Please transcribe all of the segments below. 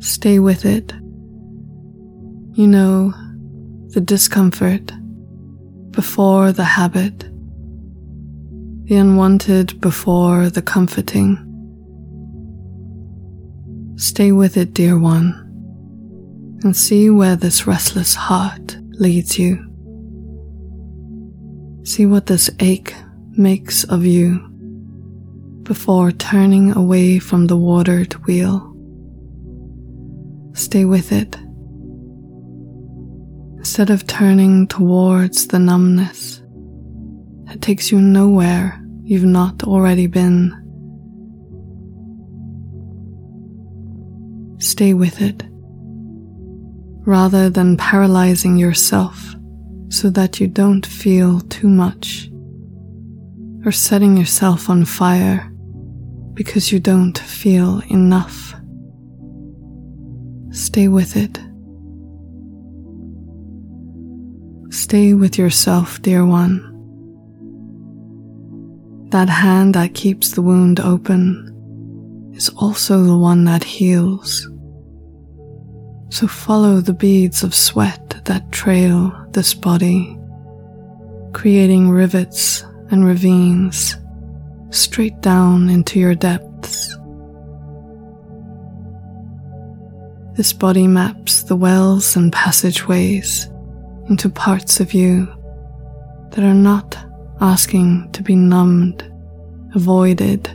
Stay with it. You know the discomfort before the habit, the unwanted before the comforting. Stay with it, dear one, and see where this restless heart leads you. See what this ache makes of you before turning away from the watered wheel. Stay with it. Instead of turning towards the numbness that takes you nowhere you've not already been, stay with it rather than paralyzing yourself so that you don't feel too much or setting yourself on fire because you don't feel enough. Stay with it. Stay with yourself, dear one. That hand that keeps the wound open is also the one that heals. So follow the beads of sweat that trail this body, creating rivets and ravines straight down into your depths. This body maps the wells and passageways into parts of you that are not asking to be numbed, avoided,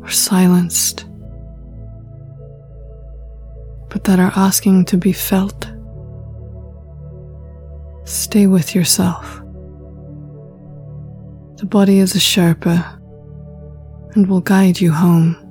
or silenced, but that are asking to be felt. Stay with yourself. The body is a Sherpa and will guide you home.